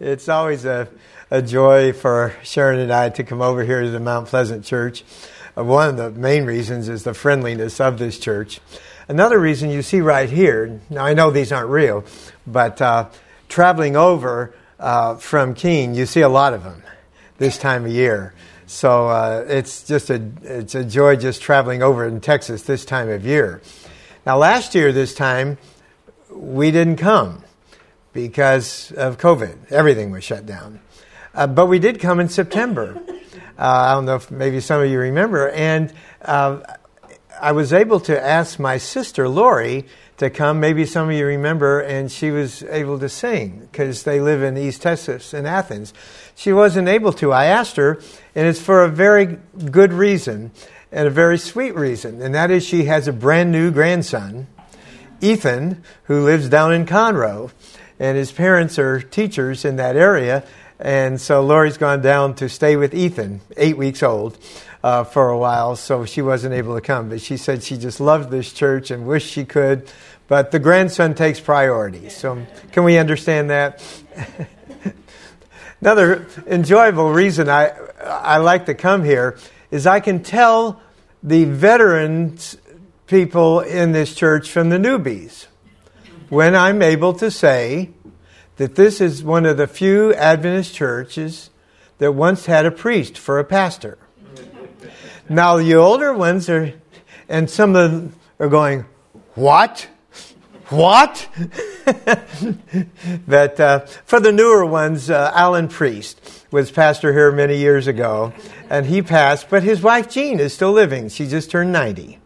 It's always a, a joy for Sharon and I to come over here to the Mount Pleasant Church. Uh, one of the main reasons is the friendliness of this church. Another reason you see right here, now I know these aren't real, but uh, traveling over uh, from Keene, you see a lot of them this time of year. So uh, it's just a, it's a joy just traveling over in Texas this time of year. Now, last year, this time, we didn't come because of COVID. Everything was shut down. Uh, but we did come in September. Uh, I don't know if maybe some of you remember. And uh, I was able to ask my sister, Lori, to come. Maybe some of you remember, and she was able to sing because they live in East Texas in Athens. She wasn't able to. I asked her, and it's for a very good reason and a very sweet reason, and that is she has a brand new grandson, Ethan, who lives down in Conroe and his parents are teachers in that area. And so Lori's gone down to stay with Ethan, eight weeks old, uh, for a while. So she wasn't able to come. But she said she just loved this church and wished she could. But the grandson takes priority. So can we understand that? Another enjoyable reason I, I like to come here is I can tell the veterans people in this church from the newbies when I'm able to say that this is one of the few Adventist churches that once had a priest for a pastor. Now, the older ones are, and some of them are going, What? What? but uh, for the newer ones, uh, Alan Priest was pastor here many years ago, and he passed, but his wife Jean is still living. She just turned 90.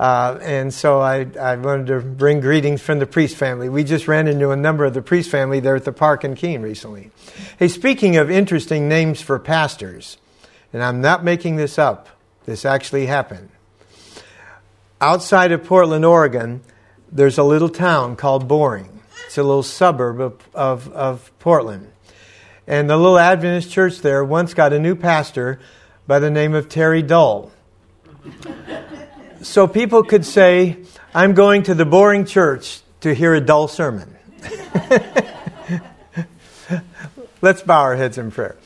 Uh, and so I, I wanted to bring greetings from the Priest family. We just ran into a number of the Priest family there at the park in Keene recently. Hey, speaking of interesting names for pastors, and I'm not making this up, this actually happened. Outside of Portland, Oregon, there's a little town called Boring. It's a little suburb of, of, of Portland. And the little Adventist church there once got a new pastor by the name of Terry Dull so people could say, I'm going to the boring church to hear a dull sermon. Let's bow our heads in prayer.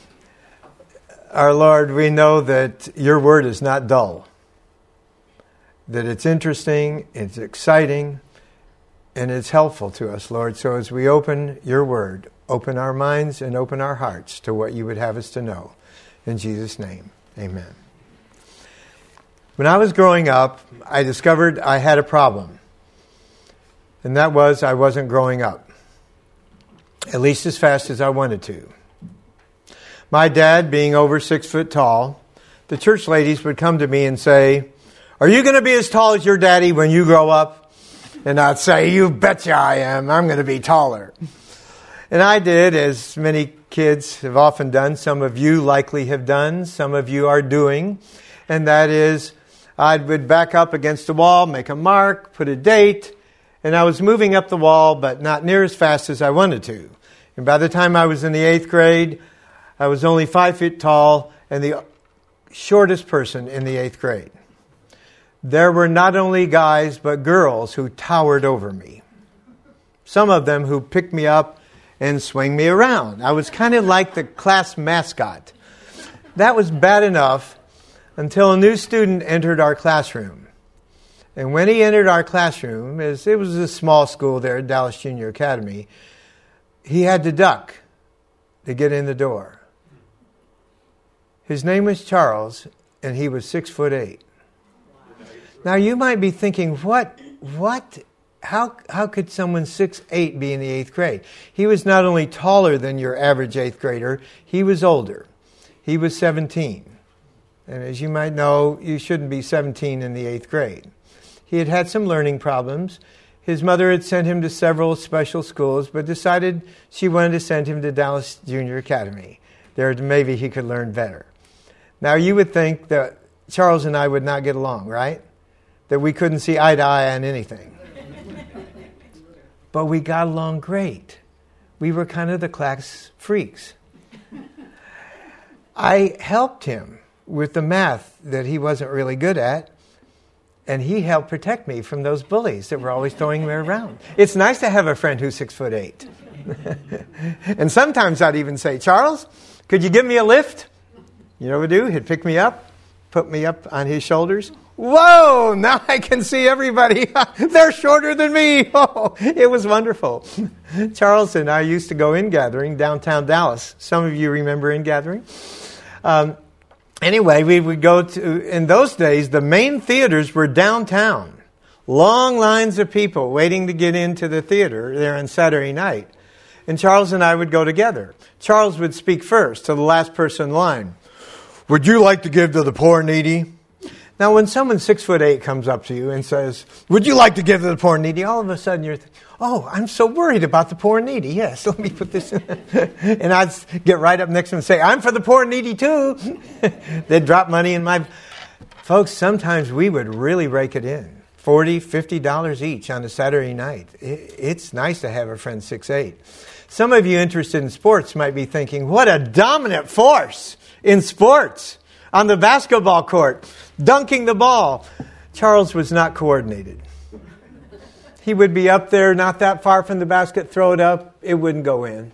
Our Lord, we know that your word is not dull, that it's interesting, it's exciting, and it's helpful to us, Lord. So as we open your word, open our minds and open our hearts to what you would have us to know. In Jesus' name, amen. When I was growing up, I discovered I had a problem. And that was I wasn't growing up, at least as fast as I wanted to. My dad, being over six foot tall, the church ladies would come to me and say, Are you going to be as tall as your daddy when you grow up? And I'd say, You betcha I am. I'm going to be taller. And I did, as many kids have often done. Some of you likely have done, some of you are doing. And that is, I would back up against a wall, make a mark, put a date, and I was moving up the wall, but not near as fast as I wanted to. And by the time I was in the eighth grade, I was only five feet tall and the shortest person in the eighth grade. There were not only guys, but girls who towered over me. Some of them who picked me up and swing me around. I was kind of like the class mascot. That was bad enough until a new student entered our classroom. And when he entered our classroom, as it was a small school there at Dallas Junior Academy, he had to duck to get in the door. His name was Charles, and he was six foot eight. Now you might be thinking, what, what, how, how could someone six eight be in the eighth grade? He was not only taller than your average eighth grader, he was older. He was 17. And as you might know, you shouldn't be 17 in the eighth grade. He had had some learning problems. His mother had sent him to several special schools, but decided she wanted to send him to Dallas Junior Academy. There, maybe he could learn better. Now, you would think that Charles and I would not get along, right? That we couldn't see eye to eye on anything. but we got along great. We were kind of the class freaks. I helped him with the math that he wasn't really good at. And he helped protect me from those bullies that were always throwing me around. It's nice to have a friend who's six foot eight. and sometimes I'd even say, Charles, could you give me a lift? You know what he'd do? He'd pick me up, put me up on his shoulders. Whoa, now I can see everybody. They're shorter than me. Oh, it was wonderful. Charles and I used to go Ingathering downtown Dallas. Some of you remember Ingathering. Um, anyway, we would go to, in those days, the main theaters were downtown. Long lines of people waiting to get into the theater there on Saturday night. And Charles and I would go together. Charles would speak first to the last person in line. Would you like to give to the poor needy? Now, when someone six foot eight comes up to you and says, Would you like to give to the poor and needy? All of a sudden you're thinking, Oh, I'm so worried about the poor and needy. Yes, let me put this in. and I'd get right up next to them and say, I'm for the poor and needy too. They'd drop money in my. Folks, sometimes we would really rake it in 40 $50 each on a Saturday night. It's nice to have a friend six eight. Some of you interested in sports might be thinking, What a dominant force in sports on the basketball court, dunking the ball. Charles was not coordinated. He would be up there, not that far from the basket, throw it up, it wouldn't go in.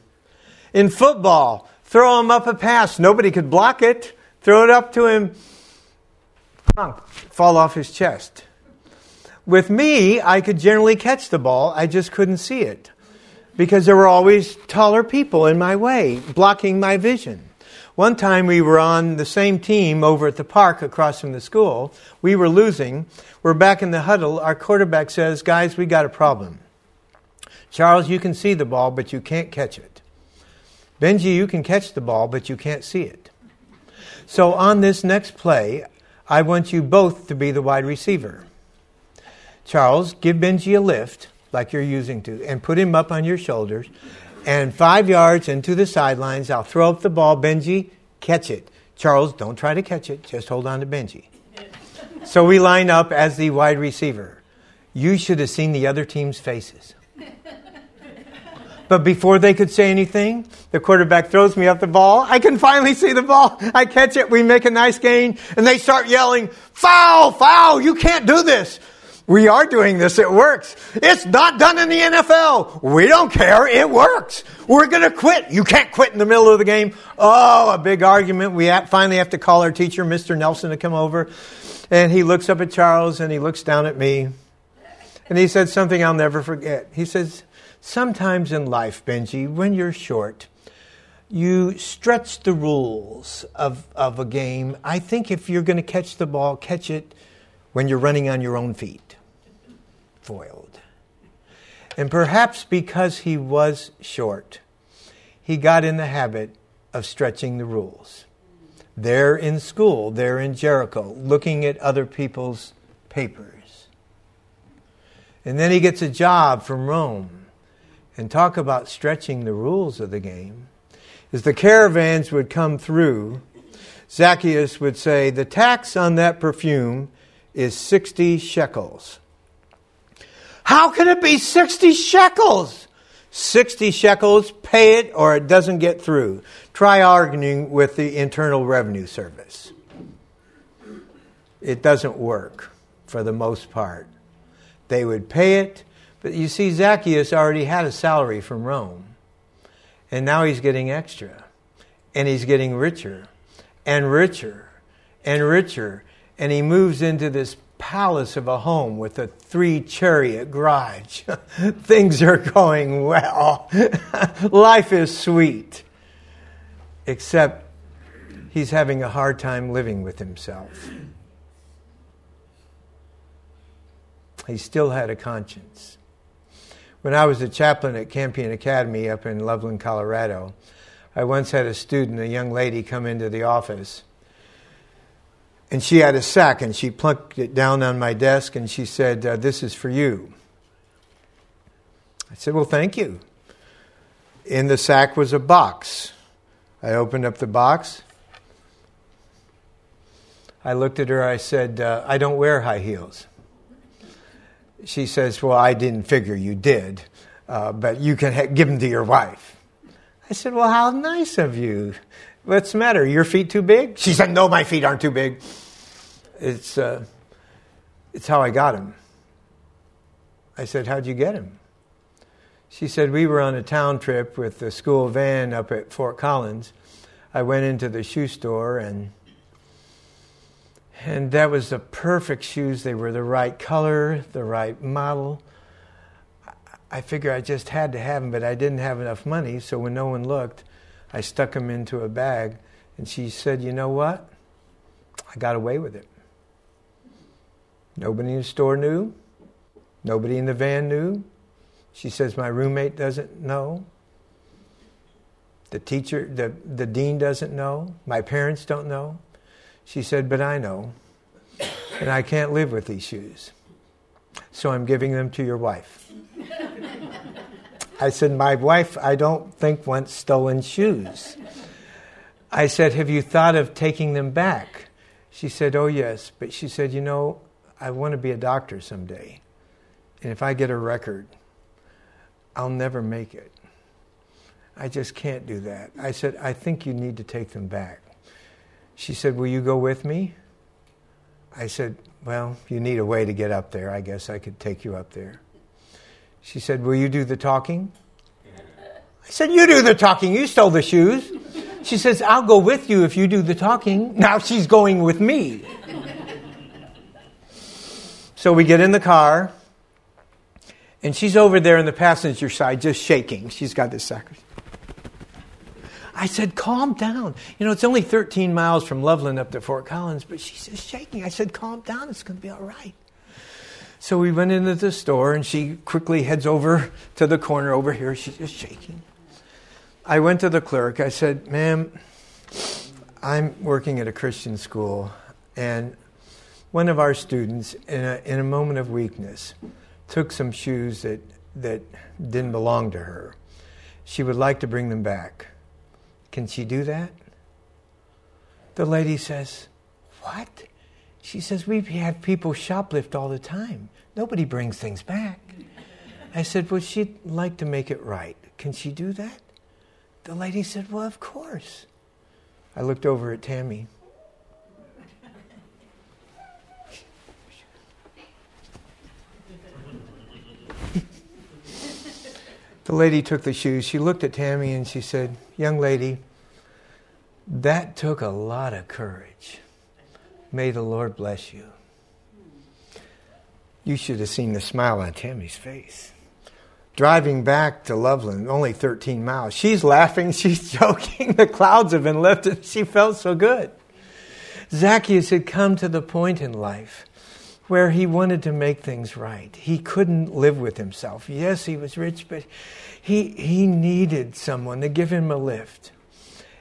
In football, throw him up a pass, nobody could block it. Throw it up to him, fall off his chest. With me, I could generally catch the ball, I just couldn't see it because there were always taller people in my way, blocking my vision. One time we were on the same team over at the park across from the school. We were losing. We're back in the huddle. Our quarterback says, Guys, we got a problem. Charles, you can see the ball, but you can't catch it. Benji, you can catch the ball, but you can't see it. So on this next play, I want you both to be the wide receiver. Charles, give Benji a lift, like you're using to, and put him up on your shoulders and five yards into the sidelines, I'll throw up the ball. Benji, catch it. Charles, don't try to catch it. Just hold on to Benji. so we line up as the wide receiver. You should have seen the other team's faces. But before they could say anything, the quarterback throws me up the ball. I can finally see the ball. I catch it. We make a nice gain. And they start yelling, Foul! Foul! You can't do this. We are doing this. It works. It's not done in the NFL. We don't care. It works. We're going to quit. You can't quit in the middle of the game. Oh, a big argument. We finally have to call our teacher, Mr. Nelson, to come over. And he looks up at Charles and he looks down at me. And he said something I'll never forget. He says, Sometimes in life, Benji, when you're short, you stretch the rules of, of a game. I think if you're going to catch the ball, catch it when you're running on your own feet, foiled. And perhaps because he was short, he got in the habit of stretching the rules. There in school, there in Jericho, looking at other people's papers. And then he gets a job from Rome. And talk about stretching the rules of the game. As the caravans would come through, Zacchaeus would say, The tax on that perfume is 60 shekels. How can it be 60 shekels? 60 shekels, pay it or it doesn't get through. Try arguing with the Internal Revenue Service. It doesn't work for the most part. They would pay it, but you see, Zacchaeus already had a salary from Rome, and now he's getting extra, and he's getting richer, and richer, and richer and he moves into this palace of a home with a three chariot garage. Things are going well. Life is sweet. Except he's having a hard time living with himself. He still had a conscience. When I was a chaplain at Campion Academy up in Loveland, Colorado, I once had a student, a young lady, come into the office and she had a sack and she plunked it down on my desk and she said, uh, This is for you. I said, Well, thank you. In the sack was a box. I opened up the box. I looked at her. I said, uh, I don't wear high heels. She says, Well, I didn't figure you did, uh, but you can ha- give them to your wife. I said, Well, how nice of you. What's the matter? Your feet too big? She said, No, my feet aren't too big. It's, uh, it's how I got him. I said, How'd you get him? She said, We were on a town trip with the school van up at Fort Collins. I went into the shoe store and and that was the perfect shoes. They were the right color, the right model. I figured I just had to have them, but I didn't have enough money. So when no one looked, I stuck them into a bag. And she said, You know what? I got away with it. Nobody in the store knew. Nobody in the van knew. She says, My roommate doesn't know. The teacher, the, the dean doesn't know. My parents don't know. She said, But I know. And I can't live with these shoes. So I'm giving them to your wife. I said, My wife, I don't think wants stolen shoes. I said, Have you thought of taking them back? She said, Oh, yes. But she said, You know, I want to be a doctor someday. And if I get a record, I'll never make it. I just can't do that. I said, I think you need to take them back. She said, Will you go with me? I said, Well, you need a way to get up there. I guess I could take you up there. She said, Will you do the talking? I said, You do the talking. You stole the shoes. She says, I'll go with you if you do the talking. Now she's going with me. so we get in the car, and she's over there in the passenger side just shaking. She's got this sack. I said, calm down. You know, it's only 13 miles from Loveland up to Fort Collins, but she's just shaking. I said, calm down. It's going to be all right. So we went into the store, and she quickly heads over to the corner over here. She's just shaking. I went to the clerk. I said, ma'am, I'm working at a Christian school, and one of our students, in a, in a moment of weakness, took some shoes that, that didn't belong to her. She would like to bring them back. Can she do that? The lady says, What? She says, We have had people shoplift all the time. Nobody brings things back. I said, Well, she'd like to make it right. Can she do that? The lady said, Well, of course. I looked over at Tammy. The lady took the shoes. She looked at Tammy and she said, Young lady, that took a lot of courage. May the Lord bless you. You should have seen the smile on Tammy's face. Driving back to Loveland, only 13 miles, she's laughing, she's joking. The clouds have been lifted. She felt so good. Zacchaeus had come to the point in life where he wanted to make things right. He couldn't live with himself. Yes, he was rich, but he, he needed someone to give him a lift.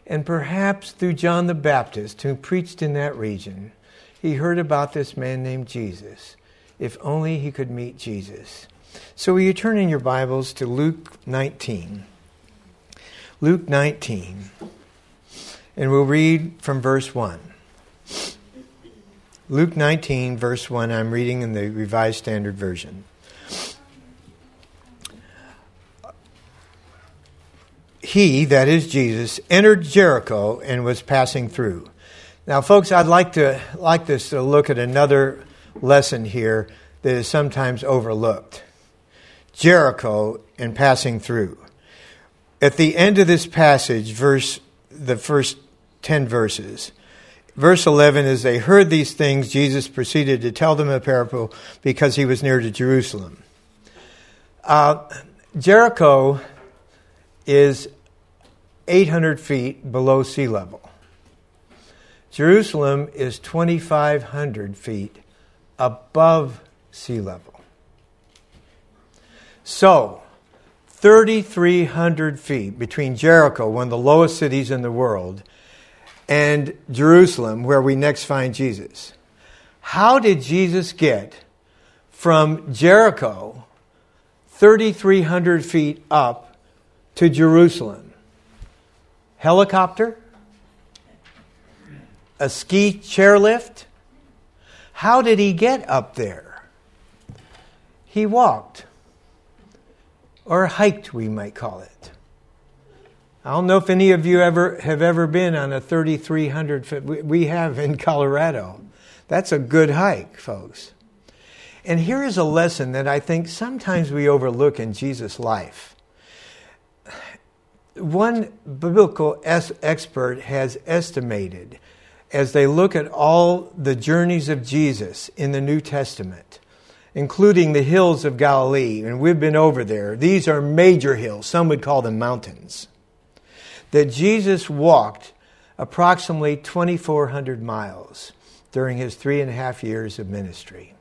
And perhaps through John the Baptist, who preached in that region, he heard about this man named Jesus. If only he could meet Jesus. So, will you turn in your Bibles to Luke 19? Luke 19. And we'll read from verse 1. Luke 19, verse 1, I'm reading in the Revised Standard Version. He, that is Jesus, entered Jericho and was passing through. Now, folks, I'd like to like this to look at another lesson here that is sometimes overlooked. Jericho and passing through. At the end of this passage, verse the first 10 verses, Verse 11 As they heard these things, Jesus proceeded to tell them a parable because he was near to Jerusalem. Uh, Jericho is 800 feet below sea level. Jerusalem is 2,500 feet above sea level. So, 3,300 feet between Jericho, one of the lowest cities in the world, and Jerusalem, where we next find Jesus. How did Jesus get from Jericho, 3,300 feet up, to Jerusalem? Helicopter? A ski chairlift? How did he get up there? He walked, or hiked, we might call it. I don't know if any of you ever have ever been on a 3,300 foot. We have in Colorado. That's a good hike, folks. And here is a lesson that I think sometimes we overlook in Jesus' life. one biblical expert has estimated as they look at all the journeys of Jesus in the New Testament, including the hills of Galilee, and we've been over there. These are major hills, some would call them mountains, that Jesus walked approximately 2,400 miles during his three and a half years of ministry.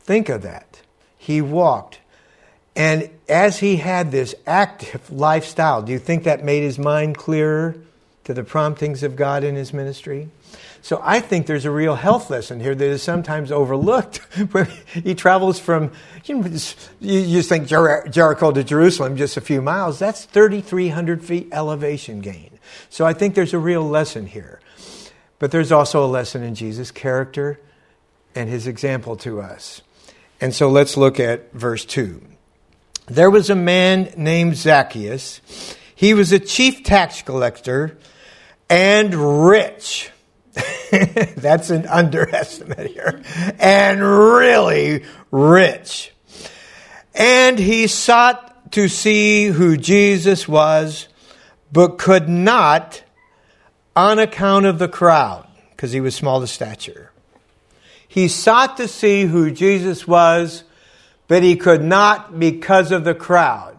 Think of that. He walked. And as he had this active lifestyle, do you think that made his mind clearer to the promptings of God in his ministry? So I think there's a real health lesson here that is sometimes overlooked. when he travels from, you, know, you think Jer- Jericho to Jerusalem, just a few miles. That's 3,300 feet elevation gain. So I think there's a real lesson here. But there's also a lesson in Jesus' character and his example to us. And so let's look at verse 2. There was a man named Zacchaeus. He was a chief tax collector and rich. That's an underestimate here. And really rich. And he sought to see who Jesus was, but could not on account of the crowd, because he was small of stature. He sought to see who Jesus was, but he could not because of the crowd.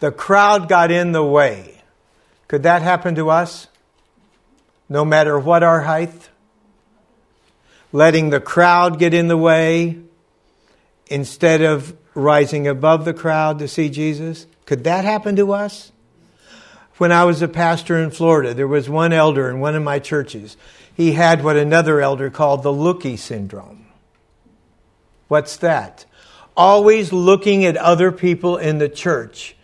The crowd got in the way. Could that happen to us? No matter what our height? Letting the crowd get in the way instead of rising above the crowd to see Jesus? Could that happen to us? when I was a pastor in Florida, there was one elder in one of my churches. He had what another elder called the looky syndrome. What's that? Always looking at other people in the church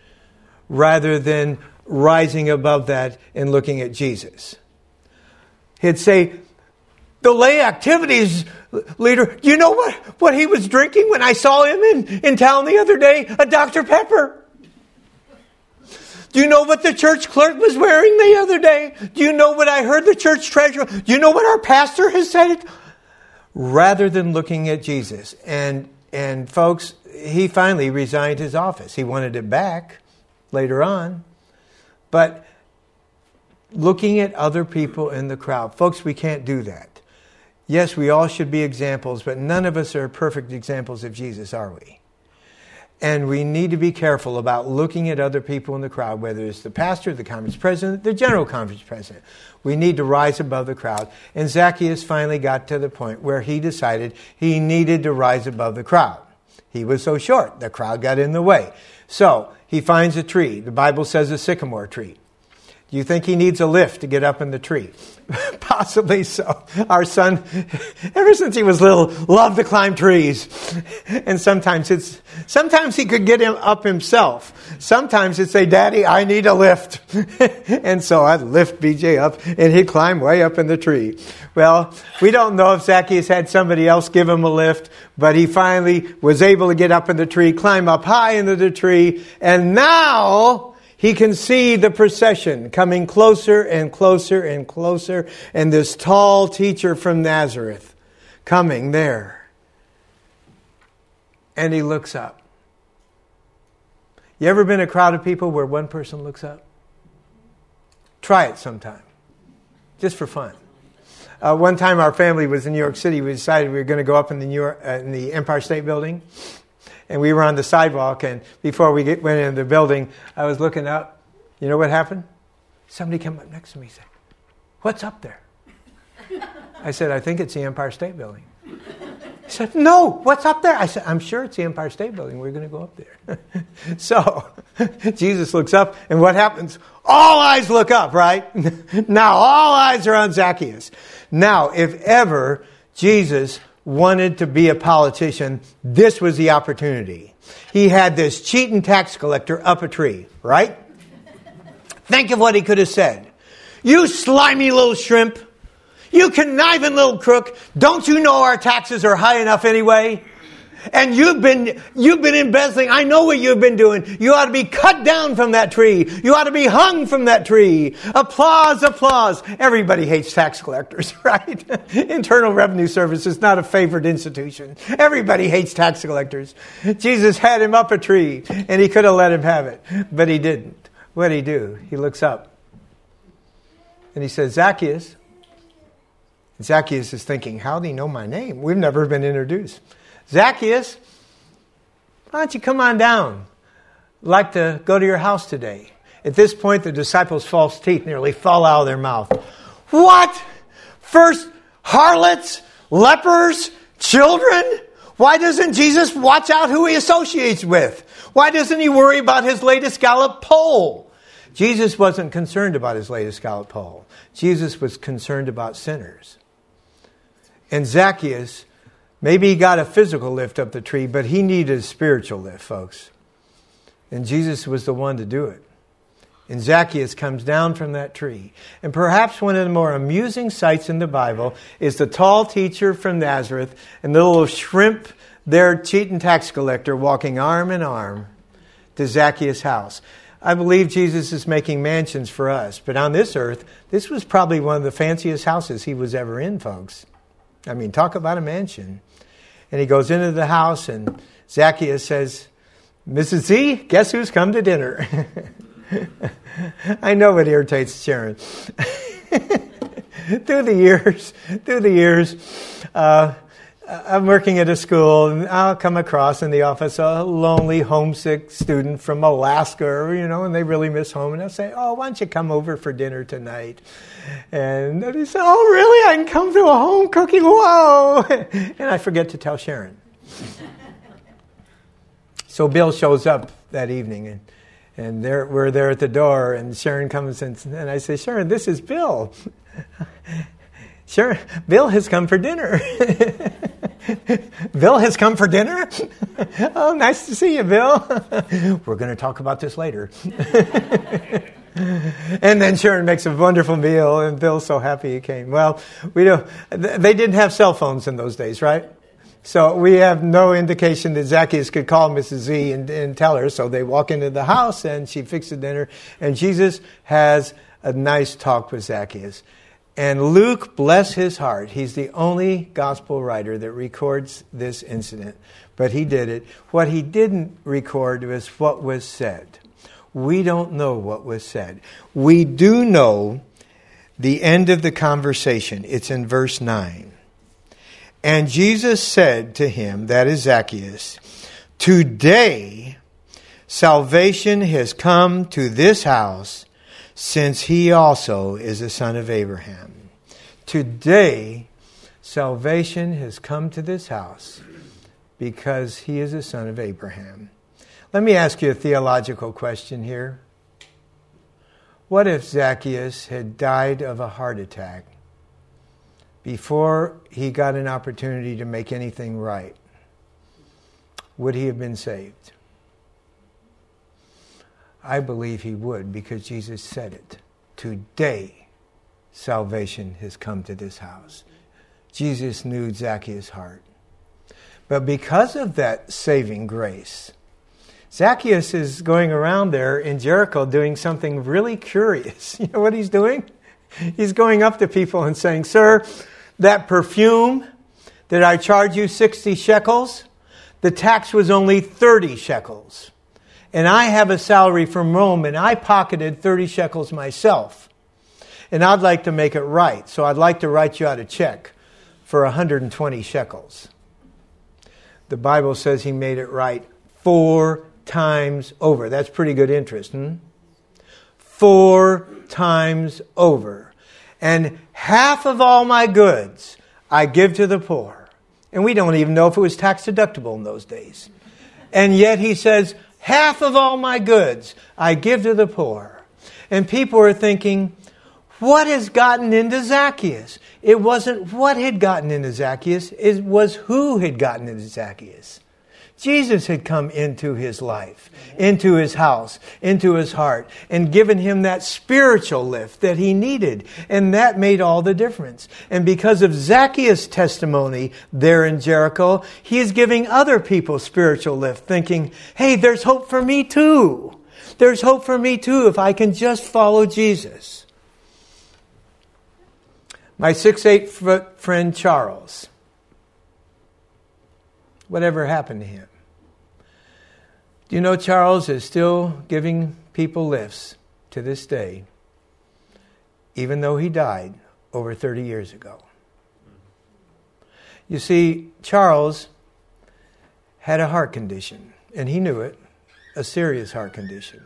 rather than rising above that and looking at Jesus. He'd say, the lay activities leader, do you know what, what he was drinking when I saw him in, in town the other day? A Dr. Pepper. Do you know what the church clerk was wearing the other day? Do you know what I heard the church treasurer? Do you know what our pastor has said? Rather than looking at Jesus. And, and folks, he finally resigned his office. He wanted it back later on. But looking at other people in the crowd, folks, we can't do that. Yes, we all should be examples, but none of us are perfect examples of Jesus, are we? And we need to be careful about looking at other people in the crowd, whether it's the pastor, the conference president, the general conference president. We need to rise above the crowd. And Zacchaeus finally got to the point where he decided he needed to rise above the crowd. He was so short, the crowd got in the way. So he finds a tree. The Bible says a sycamore tree. Do you think he needs a lift to get up in the tree? Possibly so. Our son, ever since he was little, loved to climb trees. And sometimes it's, sometimes he could get him up himself. Sometimes he'd say, Daddy, I need a lift. and so I'd lift BJ up and he'd climb way up in the tree. Well, we don't know if Zacchaeus had somebody else give him a lift, but he finally was able to get up in the tree, climb up high into the tree, and now he can see the procession coming closer and closer and closer, and this tall teacher from Nazareth coming there. And he looks up. You ever been a crowd of people where one person looks up? Try it sometime, just for fun. Uh, one time, our family was in New York City. We decided we were going to go up in the, York, uh, in the Empire State Building and we were on the sidewalk. And before we get, went into the building, I was looking up. You know what happened? Somebody came up next to me and said, What's up there? I said, I think it's the Empire State Building. He said, No, what's up there? I said, I'm sure it's the Empire State Building. We're going to go up there. so Jesus looks up, and what happens? All eyes look up, right? now all eyes are on Zacchaeus. Now, if ever Jesus wanted to be a politician, this was the opportunity. He had this cheating tax collector up a tree, right? Think of what he could have said. You slimy little shrimp. You conniving little crook. Don't you know our taxes are high enough anyway? And you've been, you've been embezzling. I know what you've been doing. You ought to be cut down from that tree. You ought to be hung from that tree. Applause, applause. Everybody hates tax collectors, right? Internal Revenue Service is not a favored institution. Everybody hates tax collectors. Jesus had him up a tree and he could have let him have it, but he didn't. what did he do? He looks up and he says, Zacchaeus. Zacchaeus is thinking, How do he know my name? We've never been introduced. Zacchaeus, why don't you come on down? I'd like to go to your house today. At this point, the disciples' false teeth nearly fall out of their mouth. What? First, harlots, lepers, children? Why doesn't Jesus watch out who he associates with? Why doesn't he worry about his latest Gallup poll? Jesus wasn't concerned about his latest Gallup poll. Jesus was concerned about sinners. And Zacchaeus, maybe he got a physical lift up the tree, but he needed a spiritual lift, folks. And Jesus was the one to do it. And Zacchaeus comes down from that tree. And perhaps one of the more amusing sights in the Bible is the tall teacher from Nazareth and the little shrimp there, cheating tax collector, walking arm in arm to Zacchaeus' house. I believe Jesus is making mansions for us, but on this earth, this was probably one of the fanciest houses he was ever in, folks. I mean, talk about a mansion. And he goes into the house, and Zacchaeus says, Mrs. Z, guess who's come to dinner? I know it irritates Sharon. through the years, through the years, uh, Uh, I'm working at a school, and I'll come across in the office a lonely, homesick student from Alaska, you know, and they really miss home. And I'll say, "Oh, why don't you come over for dinner tonight?" And they say, "Oh, really? I can come to a home cooking? Whoa!" And I forget to tell Sharon. so Bill shows up that evening, and and there, we're there at the door, and Sharon comes in, and I say, Sharon, this is Bill. Sharon, Bill has come for dinner. Bill has come for dinner? oh, nice to see you, Bill. we're going to talk about this later. and then Sharon makes a wonderful meal, and Bill's so happy he came. Well, we don't, they didn't have cell phones in those days, right? So we have no indication that Zacchaeus could call Mrs. Z and, and tell her. So they walk into the house and she fixes dinner. And Jesus has a nice talk with Zacchaeus. And Luke, bless his heart, he's the only gospel writer that records this incident. But he did it. What he didn't record was what was said. We don't know what was said. We do know the end of the conversation. It's in verse 9. And Jesus said to him, that is Zacchaeus, Today salvation has come to this house, since he also is a son of Abraham. Today salvation has come to this house because he is a son of Abraham. Let me ask you a theological question here. What if Zacchaeus had died of a heart attack before he got an opportunity to make anything right, would he have been saved? I believe he would because Jesus said it. Today, salvation has come to this house. Jesus knew Zacchaeus' heart. But because of that saving grace, Zacchaeus is going around there in Jericho doing something really curious. You know what he's doing? He's going up to people and saying, Sir, that perfume that I charge you 60 shekels, the tax was only 30 shekels. And I have a salary from Rome and I pocketed 30 shekels myself. And I'd like to make it right. So I'd like to write you out a check for 120 shekels. The Bible says he made it right four times over. That's pretty good interest, hmm? Four times over and half of all my goods I give to the poor. And we don't even know if it was tax deductible in those days. And yet he says, half of all my goods I give to the poor. And people are thinking, what has gotten into Zacchaeus? It wasn't what had gotten into Zacchaeus, it was who had gotten into Zacchaeus. Jesus had come into his life, into his house, into his heart, and given him that spiritual lift that he needed. And that made all the difference. And because of Zacchaeus' testimony there in Jericho, he is giving other people spiritual lift, thinking, hey, there's hope for me too. There's hope for me too if I can just follow Jesus. My six eight foot friend Charles, whatever happened to him? Do you know Charles is still giving people lifts to this day, even though he died over 30 years ago. You see, Charles had a heart condition, and he knew it, a serious heart condition.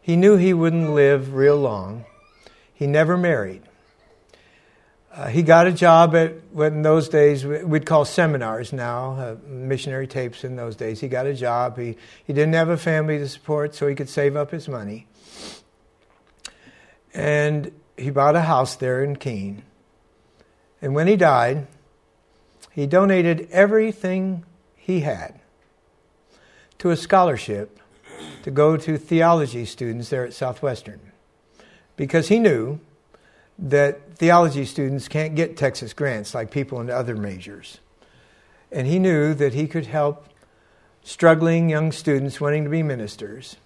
He knew he wouldn't live real long. He never married. Uh, he got a job at what in those days we'd call seminars now, uh, missionary tapes in those days. He got a job. He, he didn't have a family to support, so he could save up his money. And he bought a house there in Keene. And when he died, he donated everything he had to a scholarship to go to theology students there at Southwestern because he knew that theology students can't get Texas grants like people in other majors. And he knew that he could help struggling young students wanting to be ministers.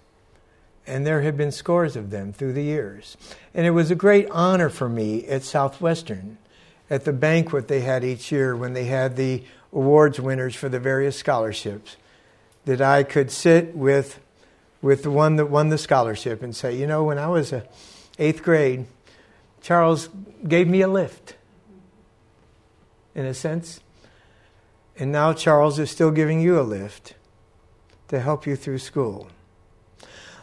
And there had been scores of them through the years. And it was a great honor for me at Southwestern, at the banquet they had each year when they had the awards winners for the various scholarships, that I could sit with, with the one that won the scholarship and say, you know, when I was a eighth grade, Charles gave me a lift, in a sense. And now Charles is still giving you a lift to help you through school.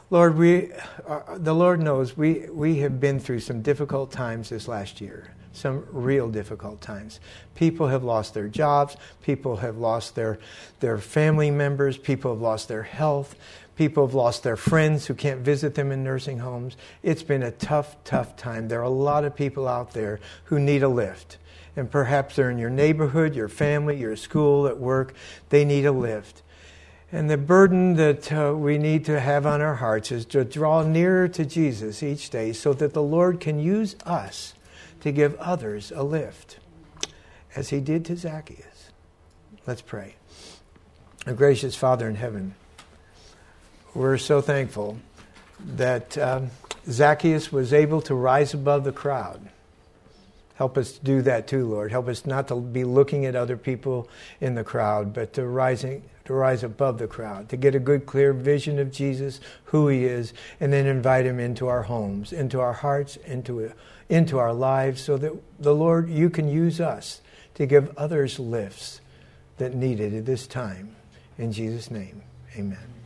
Lord, we, uh, the Lord knows we, we have been through some difficult times this last year, some real difficult times. People have lost their jobs, people have lost their, their family members, people have lost their health, People have lost their friends who can't visit them in nursing homes. It's been a tough, tough time. There are a lot of people out there who need a lift. And perhaps they're in your neighborhood, your family, your school, at work. They need a lift. And the burden that uh, we need to have on our hearts is to draw nearer to Jesus each day so that the Lord can use us to give others a lift, as he did to Zacchaeus. Let's pray. Our gracious Father in heaven, we're so thankful that um, Zacchaeus was able to rise above the crowd. Help us do that too, Lord. Help us not to be looking at other people in the crowd, but to rising to rise above the crowd, to get a good, clear vision of Jesus, who He is, and then invite Him into our homes, into our hearts, into into our lives, so that the Lord, you can use us to give others lifts that need it at this time. In Jesus' name, Amen.